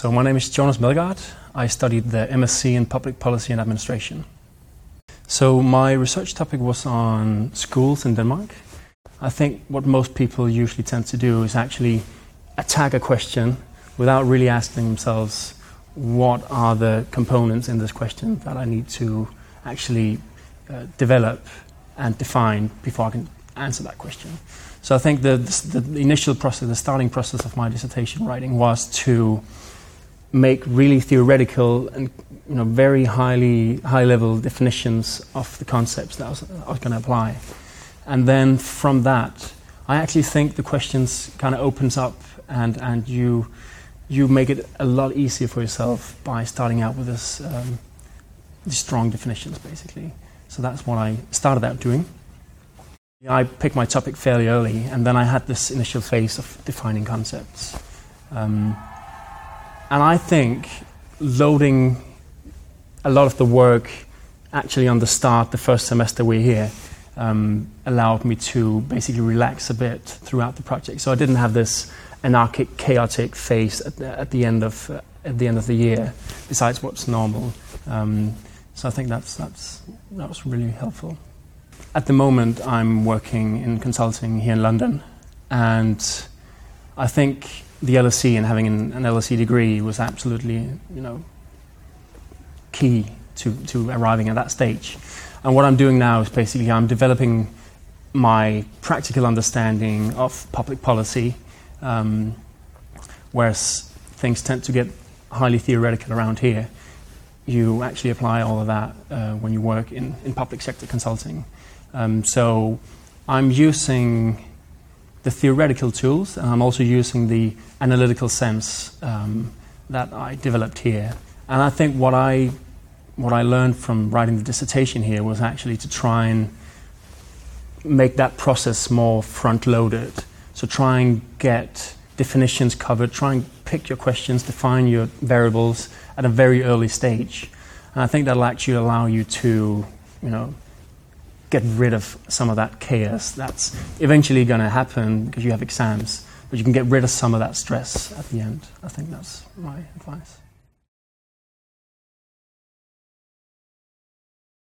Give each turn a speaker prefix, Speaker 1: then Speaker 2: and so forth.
Speaker 1: So, my name is Jonas Melgaard. I studied the MSc in Public Policy and Administration. So, my research topic was on schools in Denmark. I think what most people usually tend to do is actually attack a question without really asking themselves what are the components in this question that I need to actually uh, develop and define before I can answer that question. So I think the, the, the, initial process, the starting process of my dissertation writing was to make really theoretical and you know, very highly high level definitions of the concepts that I was, was going to apply. And then from that, I actually think the questions kind of opens up and, and you, you make it a lot easier for yourself by starting out with this, um, these strong definitions, basically. So that's what I started out doing. I picked my topic fairly early, and then I had this initial phase of defining concepts. Um, and I think loading a lot of the work actually on the start, the first semester we're here, um, allowed me to basically relax a bit throughout the project. So I didn't have this anarchic, chaotic phase at the, at the end of uh, at the end of the year. Besides what's normal, um, so I think that's that's that was really helpful. At the moment, I'm working in consulting here in London, and I think the LSE and having an, an LSE degree was absolutely, you know, key to, to arriving at that stage. And what I'm doing now is basically I'm developing my practical understanding of public policy, um, whereas things tend to get highly theoretical around here. You actually apply all of that uh, when you work in, in public sector consulting. Um, so I'm using the theoretical tools, and I'm also using the analytical sense um, that I developed here. And I think what I what I learned from writing the dissertation here was actually to try and make that process more front loaded. So try and get definitions covered, try and pick your questions, define your variables at a very early stage. And I think that'll actually allow you to, you know, get rid of some of that chaos that's eventually going to happen because you have exams, but you can get rid of some of that stress at the end. I think that's my advice.